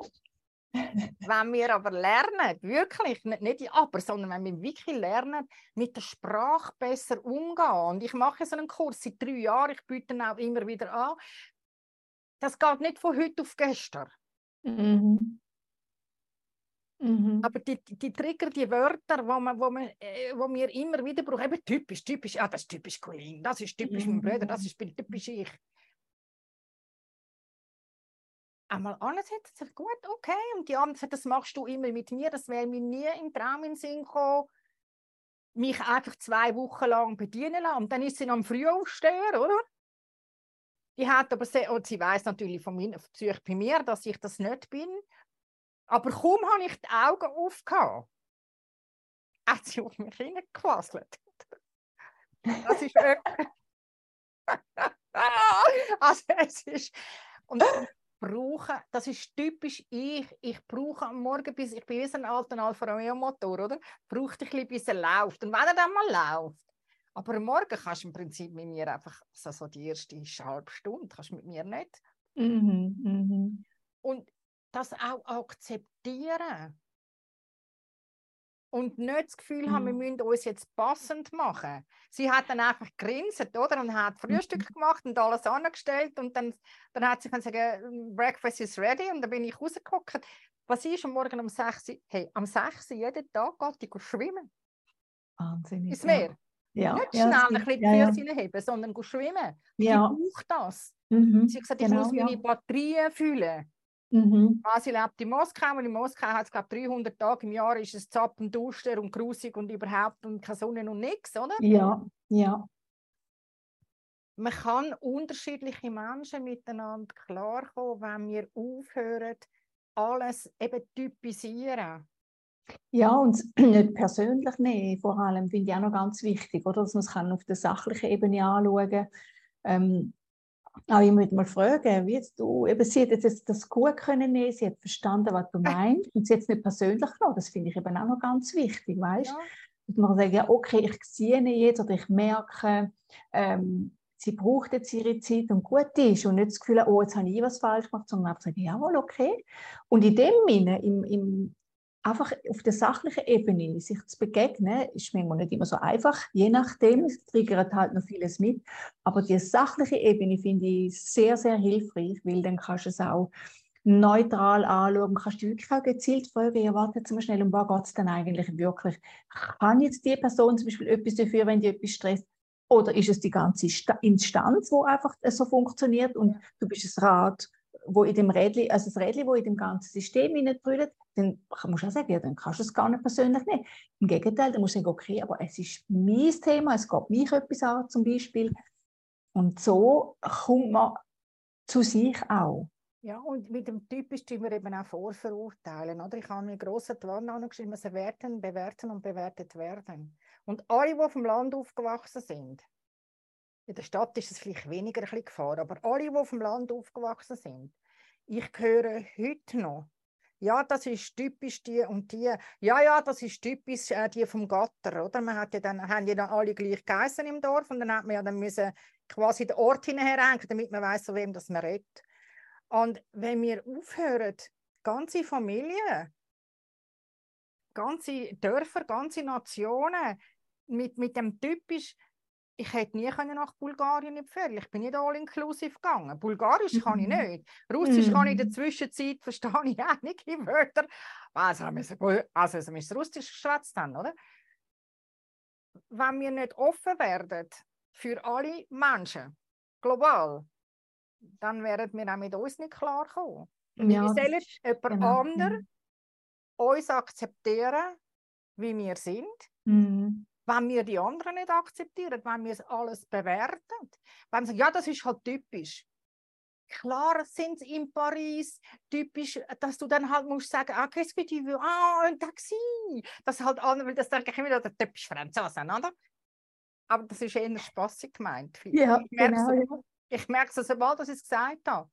Wenn wir aber lernen, wirklich, nicht, nicht die aber, sondern wenn wir wirklich lernen, mit der Sprache besser umgehen. Und ich mache so einen Kurs seit drei Jahren, ich biete ihn auch immer wieder an. Das geht nicht von heute auf gestern. Mhm. Mhm. Aber die, die Trigger, die Wörter, wo, man, wo, man, äh, wo wir immer wieder brauchen, eben typisch, typisch, ja, das ist typisch Colin, das ist typisch mhm. mein Bruder, das ist typisch ich. Einmal ansetzen, gut, okay, und die anderen das machst du immer mit mir, das wäre mir nie im Traum in Sinn gekommen, mich einfach zwei Wochen lang bedienen lassen. Und dann ist sie noch am Frühaufsteher, oder? Die hat aber sehr, und sie weiß natürlich von Psyche bei mir, dass ich das nicht bin. Aber kaum habe ich die Augen aufgehauen, hat sie auf mich hineingequasselt. Das ist (laughs) also es ist und brauche, das ist typisch ich, ich brauche am Morgen, bis ich bin wie ein alter Alfa Romeo Motor, oder? Brauche ich ein bisschen, bis er läuft. Und wenn er dann mal läuft, aber am Morgen kannst du im Prinzip mit mir einfach, so, so die erste halbe Stunde, kannst du mit mir nicht. Mhm, mhm. Und das auch akzeptieren. Und nicht das Gefühl haben, wir mhm. müssen uns jetzt passend machen. Sie hat dann einfach grinset, oder? Und hat Frühstück mhm. gemacht und alles angestellt. Und dann, dann hat sie gesagt, Breakfast is ready. Und dann bin ich rausgeguckt. Was ist am Morgen um 6 Hey, am 6 jeden Tag geht die schwimmen. Wahnsinnig. Ins Meer. Ja. Nicht schnell ja, ein bisschen die Füße ja. heben, sondern schwimmen. Ja. Die braucht das. Mhm. Sie hat gesagt, ich genau, muss meine Batterien fühlen. Mhm. Sie lebt in Moskau und in Moskau hat es, glaube 300 Tage im Jahr ist es zappen, duster und grusig und überhaupt und keine Sonne und nichts, oder? Ja, ja. Man kann unterschiedliche Menschen miteinander klarkommen, wenn wir aufhören, alles eben typisieren. Ja, und (clears throat) nicht persönlich nehmen, vor allem finde ich auch noch ganz wichtig, oder? dass man es auf der sachlichen Ebene anschauen kann. Ähm, aber ich möchte mal fragen, wie jetzt du, eben sie hat jetzt das gut können nehmen, sie hat verstanden, was du (laughs) meinst und sie hat es nicht persönlich genommen. Das finde ich eben auch noch ganz wichtig, weißt? Ja. Dass man sagt, ja, okay, ich sehe jetzt oder ich merke, ähm, sie braucht jetzt ihre Zeit und gut ist und nicht das Gefühl, oh, jetzt habe ich was falsch gemacht, sondern einfach sagen, jawohl, okay. Und in dem Sinne, im, im, einfach auf der sachlichen Ebene sich zu begegnen, ist manchmal nicht immer so einfach, je nachdem, es triggert halt noch vieles mit, aber die sachliche Ebene finde ich sehr, sehr hilfreich, weil dann kannst du es auch neutral anschauen. Kannst du wirklich auch gezielt fragen, ja, warte jetzt mal schnell, um was geht es denn eigentlich wirklich? Kann jetzt die Person zum Beispiel etwas dafür, wenn die etwas stresst? Oder ist es die ganze Instanz, wo einfach so funktioniert und du bist das Rad, wo in dem Rädli, also das Rädli, wo in dem ganzen System hineinbrüllt, dann musst du auch sagen, ja, dann kannst du es gar nicht persönlich nehmen. Im Gegenteil, dann musst du sagen, okay, aber es ist mein Thema, es geht mich etwas an zum Beispiel. Und so kommt man zu sich auch. Ja, und mit dem typisch tun wir eben auch vorverurteilen. Oder? Ich habe mir grosse Wand angeschrieben, sie werden, bewerten und bewertet werden. Und alle, die auf dem Land aufgewachsen sind, in der Stadt ist es vielleicht weniger ein Gefahr, aber alle, die auf dem Land aufgewachsen sind, ich höre heute noch, ja, das ist typisch die und die. Ja, ja, das ist typisch äh, die vom Gatter, oder? Man hat ja dann, haben ja dann alle gleich geheißen im Dorf und dann hat man ja dann müssen quasi den Ort hinherhängen, damit man weiß, von wem das man redet. Und wenn wir aufhören, ganze Familien, ganze Dörfer, ganze Nationen mit, mit dem typisch, ich hätte nie können nach Bulgarien empfehlen Ich bin nicht all-inclusive gegangen. Bulgarisch kann ich mhm. nicht. Russisch mhm. kann ich in der mhm. Zwischenzeit, (laughs) verstehe ich einige Wörter. Also, also, also wir Russisch geschwätzt haben, oder? Wenn wir nicht offen werden für alle Menschen, global, dann wären wir auch mit uns nicht klar kommen. Ja, wir sollen jemand genau. anderen uns akzeptieren, wie wir sind. Mhm. Wenn wir die anderen nicht akzeptieren, wenn wir es alles bewerten, wenn wir sagen, ja, das ist halt typisch. Klar sind sie in Paris typisch, dass du dann halt musst sagen, ah, qu'est-ce que tu veux? Ah, un taxi. Das halt andere, weil das denke ich immer, der typisch Franzosen, oder? Aber das ist eher spaßig gemeint. Ja, genau, ja. Ich merke es, sobald ich es gesagt habe.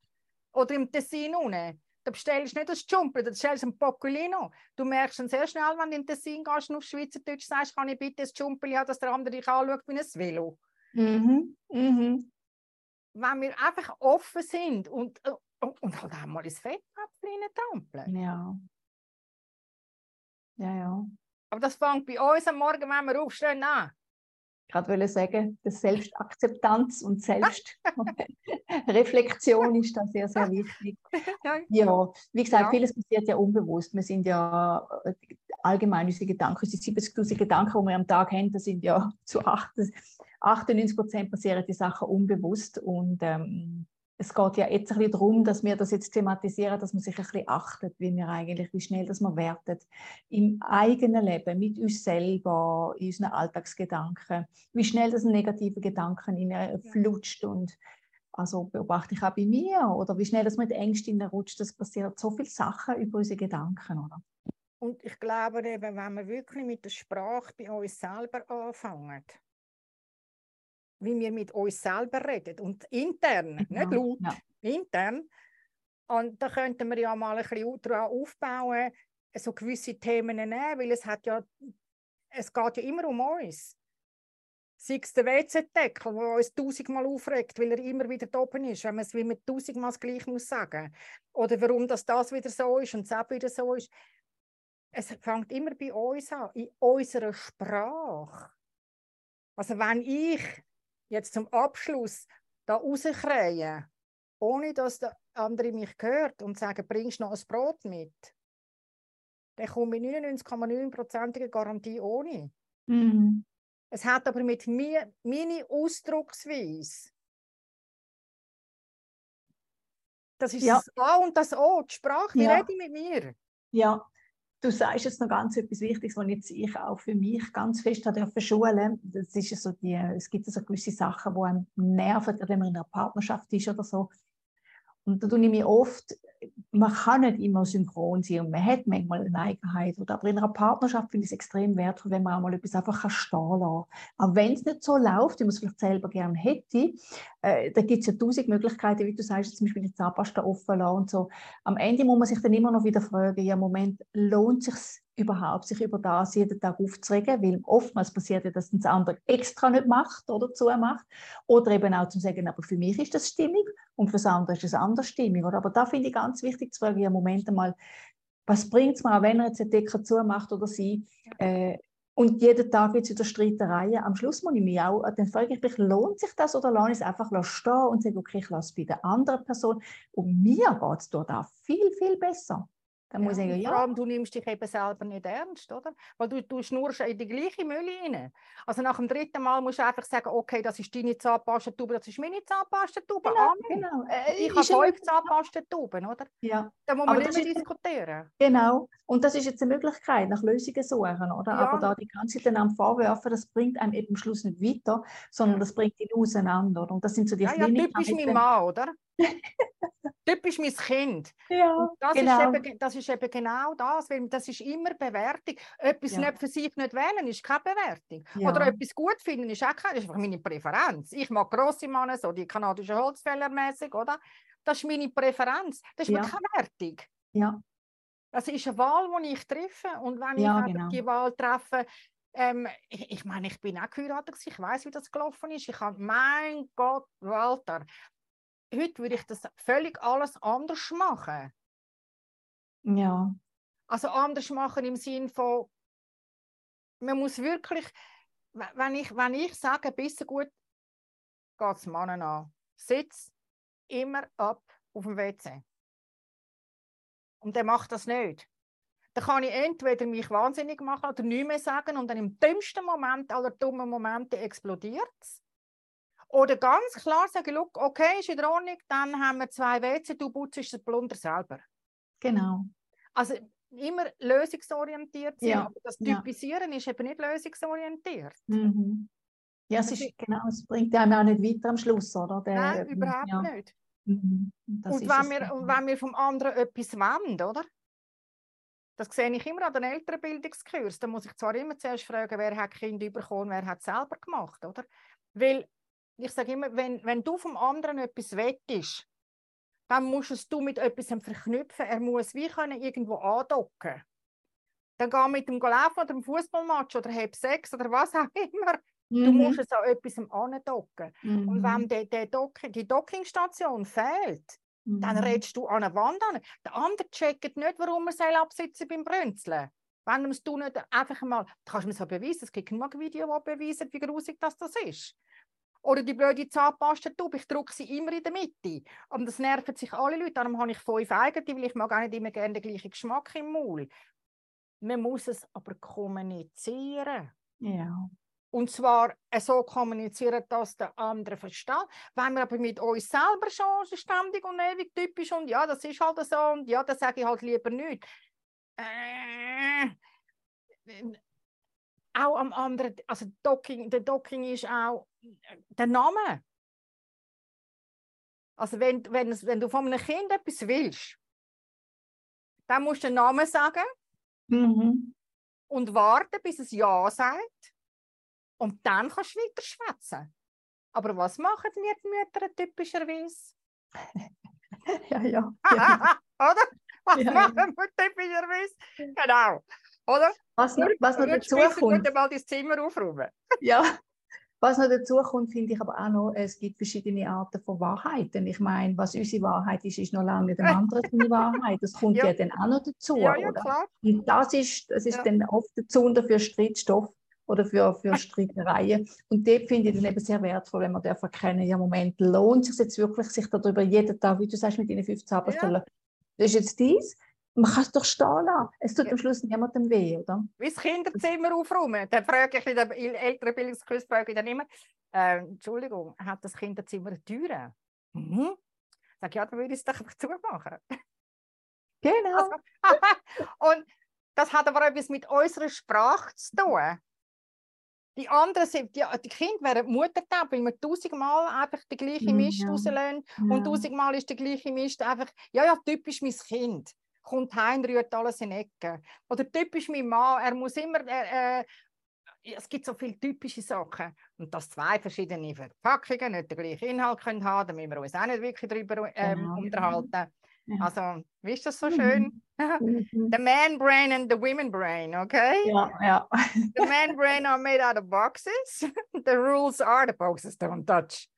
Oder im Tessin unten. Da bestellst du nicht das Jumpel, da bestellst du ein Pocolino. Du merkst dann sehr schnell, wenn du in Tessin gehst und auf Schweizerdeutsch sagst, kann ich bitte das Jumpel haben, dass der andere dich anschaut wie ein Velo. Mhm. Mhm. Wenn wir einfach offen sind und, und, und halt auch mal ins Fettnäpfchen trampeln. Ja. Ja, ja. Aber das fängt bei uns am Morgen, wenn wir aufstehen, an gerade wollte sagen, dass Selbstakzeptanz und Selbstreflexion ist da sehr, sehr wichtig. (laughs) Ja, wie gesagt, ja. vieles passiert ja unbewusst. Wir sind ja äh, allgemein unsere Gedanken, unsere 70.000 Gedanken, die wir am Tag haben, das sind ja zu 98 Prozent passieren die Sachen unbewusst und ähm, es geht ja jetzt ein bisschen darum, dass wir das jetzt thematisieren, dass man sich ein bisschen achtet, wie wir eigentlich, wie schnell das man wertet. Im eigenen Leben, mit uns selber, in unseren Alltagsgedanken, wie schnell das ein negativer Gedanken in flutscht und also beobachte ich auch bei mir oder wie schnell das mit Ängsten rutscht, das passiert so viele Sachen über unsere Gedanken, oder? Und ich glaube eben, wenn wir wirklich mit der Sprache bei uns selber anfangen, wie wir mit uns selber reden. Und intern, ja, nicht laut, ja. intern. Und da könnten wir ja mal ein bisschen daran aufbauen, so gewisse Themen nehmen, weil es hat ja, es geht ja immer um uns. Sei es der WC-Deckel, der uns tausendmal aufregt, weil er immer wieder da oben ist, wenn man es wie mit tausendmal gleich muss sagen. Oder warum das, das wieder so ist und das wieder so ist. Es fängt immer bei uns an, in unserer Sprache. Also wenn ich jetzt zum Abschluss da rauskriegen, ohne dass der andere mich hört und sagt, bringst du noch ein Brot mit, dann komme ich 99,9%ige Garantie ohne. Mhm. Es hat aber mit mir meine Ausdrucksweise. Das ist ja. das A und das O, die Sprache, die ja. rede mit mir. Ja, Du sagst jetzt noch ganz etwas Wichtiges, was jetzt ich auch für mich ganz fest habe schulen. Das ist so die, es gibt so gewisse Sachen, die einem nerven, wenn man in einer Partnerschaft ist oder so. Und da tue ich mich oft man kann nicht immer synchron sein und man hat manchmal eine Eigenheit. Oder, aber in einer Partnerschaft finde ich es extrem wertvoll, wenn man auch mal etwas einfach stehen kann. Auch wenn es nicht so läuft, wie man es vielleicht selber gerne hätte, äh, da gibt es ja tausend Möglichkeiten, wie du sagst, zum Beispiel die Zahnpasta offen lassen und so. Am Ende muss man sich dann immer noch wieder fragen, ja, Moment, lohnt es sich überhaupt, sich über das jeden Tag aufzuregen, weil oftmals passiert ja, dass das andere extra nicht macht oder zumacht. Oder eben auch zu sagen, aber für mich ist das stimmig und für das andere ist das anders stimmig. Oder? Aber da finde ich ganz wichtig zu fragen, ja, Moment einmal, was bringt es mir, wenn er jetzt den Deckel zumacht oder sie, äh, Und jeden Tag gibt es wieder Streitereien. Am Schluss muss ich mich auch, dann frage ich mich, lohnt sich das oder lasse ich es einfach stehen und sage, okay, ich lasse es bei der anderen Person. Und mir geht es dort auch viel, viel besser. Dann muss ja, ich ja. Vor allem, du nimmst dich eben selber nicht ernst, oder? Weil du, du schnurst in die gleiche Mülle rein. Also nach dem dritten Mal musst du einfach sagen, okay, das ist deine Zahnpastentube, das ist meine Zahnpastentube. Genau, genau. Äh, ich habe fünf Zahnpastentuben, oder? Ja. Da muss man nicht mehr diskutieren. Genau. Und das ist jetzt eine Möglichkeit, nach Lösungen suchen, oder? Ja. Aber da die ganze Zeit am vorwerfen, das bringt einem eben am Schluss nicht weiter, sondern das bringt ihn auseinander. Und das sind so die ja, ja, typisch mein Mann, oder? (laughs) typisch mein Kind. Ja, das, genau. ist eben, das ist eben genau das, weil das ist immer Bewertung. Etwas ja. nicht für sich nicht wählen ist keine Bewertung. Ja. Oder etwas gut finden ist auch keine, das ist einfach meine Präferenz. Ich mag grosse Männer, so die kanadischen Holzfäller mäßig, oder? Das ist meine Präferenz. Das ist ja. keine Wertung. Ja. Das ist eine Wahl, die ich treffe. Und wenn ja, ich genau. die Wahl treffe, ähm, ich, ich meine, ich bin auch geheiratet, ich weiß, wie das gelaufen ist. Ich habe, mein Gott, Walter, heute würde ich das völlig alles anders machen. Ja. Also anders machen im Sinn von, man muss wirklich, wenn ich, wenn ich sage, bisschen gut, geht es Mann an. Sitz immer ab auf dem WC. Und der macht das nicht. Dann kann ich entweder mich wahnsinnig machen oder nichts mehr sagen und dann im dümmsten Moment aller dummen Momente explodiert es. Oder ganz klar sagen, look, okay, ist in Ordnung, dann haben wir zwei WC, du putzt das Plunder selber. Genau. Also immer lösungsorientiert sein, Ja, aber das ja. Typisieren ist eben nicht lösungsorientiert. Mhm. Ja, es Das ist, genau, es bringt einem auch nicht weiter am Schluss, oder? Der, Nein, ähm, überhaupt ja. nicht. Mhm. Und wenn, wir, ja. und wenn wir vom anderen etwas wollen, oder? Das sehe ich immer an den Elternbildungskurs. Da muss ich zwar immer zuerst fragen, wer hat Kind bekommen, wer hat es selber gemacht, oder? Weil ich sage immer, wenn, wenn du vom anderen etwas wettest, dann musst es du mit etwas verknüpfen. Er muss wie können irgendwo andocken. Dann geh mit dem laufen oder dem Fußballmatch oder hab Sex oder was auch immer. Du Mhm. musst es an etwas andocken. Und Mhm. wenn der, der Dock, die Dockingstation fehlt, dann Mhm. redest du an eine Wand an. Der andere checkt nicht, warum er soll absitzen beim Brünzeln. Wenn du es du nicht einfach mal, kannst du mir so beweisen, es gibt ein Video, das beweist, wie grusig das, das ist. Oder die blöde Zahnpastentube, ich drücke sie immer in der Mitte. Und das nerven sich alle Leute. Darum habe ich fünf eigene, weil ich mag auch nicht immer gerne den gleichen Geschmack im Maul. Man muss es aber kommunizieren. Ja. Und zwar so kommunizieren, dass der andere versteht. Wenn wir aber mit uns selber schon ständig und ewig typisch und ja, das ist halt so und ja, das sage ich halt lieber nicht. Äh, auch am anderen, also Docking, der Docking ist auch der Name. Also wenn, wenn, es, wenn du von einem Kind etwas willst, dann musst du den Namen sagen Mhm. und warten, bis es Ja sagt. Und dann kannst du weiter schwätzen. Aber was machen wir die Mütter typischerweise? (laughs) Ja, ja. ja. (laughs) Oder? Was Ja, machen wir typischerweise? Genau. Oder? Was noch, was noch dazu kommt, mal dein Zimmer aufräumen. ja. (laughs) Was noch dazu kommt, finde ich aber auch noch, es gibt verschiedene Arten von Wahrheiten. Ich meine, was unsere Wahrheit ist, ist noch lange nicht eine andere Wahrheit. Das kommt ja. Ja. dann auch noch dazu, Ja, ja. Und das ist, das ist dann oft der Zunder für Streitstoff oder für, für (laughs) Streitereien. Und dort finde ich dann eben sehr wertvoll, wenn man darf erkennen, ja, Moment, lohnt es sich jetzt wirklich, sich darüber jeden Tag, wie du sagst, mit deinen 15 Apostelen, das ist jetzt dies, man kann es doch stehen lassen. Es tut Ja. am Schluss niemandem weh, oder? Wie das Kinderzimmer aufräumen. Dann frage ich in der älteren Bildungskurs frage ich dann immer, äh, Entschuldigung, hat das Kinderzimmer eine Tür? Mhm. Sag ja, dann würde ich es doch einfach zumachen. (laughs) Genau. (laughs) Und das hat aber etwas mit unserer Sprache zu tun. Die anderen sind, die, die Kinder wären Muttertab, weil man tausendmal einfach den gleichen Mist ja. rauslösen. Ja. Und tausendmal ist der gleiche Mist einfach, ja, ja, typisch mein Kind. Kommt heim, rührt alles in die Ecke. Oder typisch mein Mann, er muss immer, äh, äh, es gibt so viele typische Sachen. Und dass zwei verschiedene Verpackungen nicht den gleichen Inhalt können haben, da müssen wir uns auch nicht wirklich darüber ähm, Genau. unterhalten. Ja. Also, wie ist das so Mhm. schön? Mhm. (laughs) The man brain and the women brain, okay? Ja, ja. The man brain are made out of boxes. (laughs) the rules are the boxes don't touch.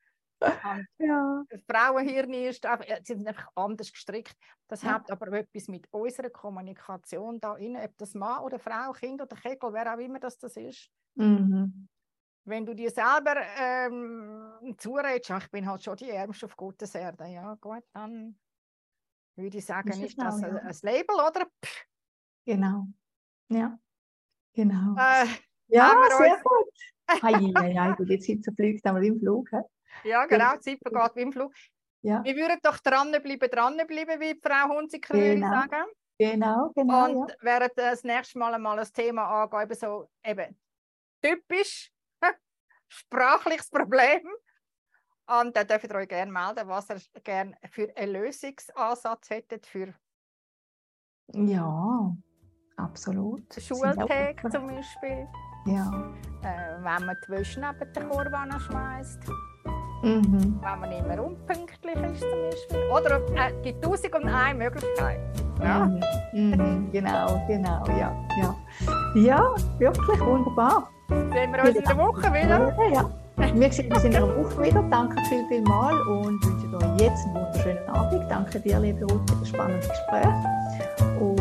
(laughs) ja. Das Frauenhirn ist einfach, sie sind einfach anders gestrickt. Das ja. hat aber etwas mit unserer Kommunikation da inne, ob das Mann oder Frau, Kind oder Kegel, wer auch immer das, das ist. Mhm. Wenn du dir selber ähm, zuredest, ich bin halt schon die Ärmste auf gutes Erde, ja gut, dann würde ich sagen, ist, ist das ein, ein Label, oder? Pff. Genau, ja, genau. Äh, ja, sehr uns... gut. Hei, hei, hei, gut, jetzt fliegt einmal im Flug. He? Ja, genau, die Zeit vergeht wie im Flug. Ja. Wir würden doch dranbleiben, dranbleiben, wie Frau Hunziker genau. würde sagen. Genau, genau. Und ja. während das nächste Mal einmal ein Thema angehen, eben so eben typisch (laughs) sprachliches Problem. Und dann dürft ihr euch gerne melden, was ihr gerne für einen Lösungsansatz hättet für ja, absolut. Schultag zum Beispiel. Ja. Äh, wenn man die Wäsche neben den Korb schmeißt. Mhm. Wenn man immer unpünktlich ist zum Beispiel. Oder äh, die tausend und eine Möglichkeit. Ja. Mhm. Mhm. Genau, genau, ja, ja. Ja, wirklich wunderbar. Sehen wir uns in der Woche wieder? Ja, ja. Wir sehen uns in der Woche wieder. Danke viel, viel mal und wünsche euch jetzt einen wunderschönen Abend. Danke dir, liebe Ruth, für das spannende Gespräch. Und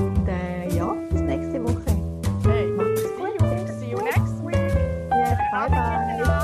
拜拜。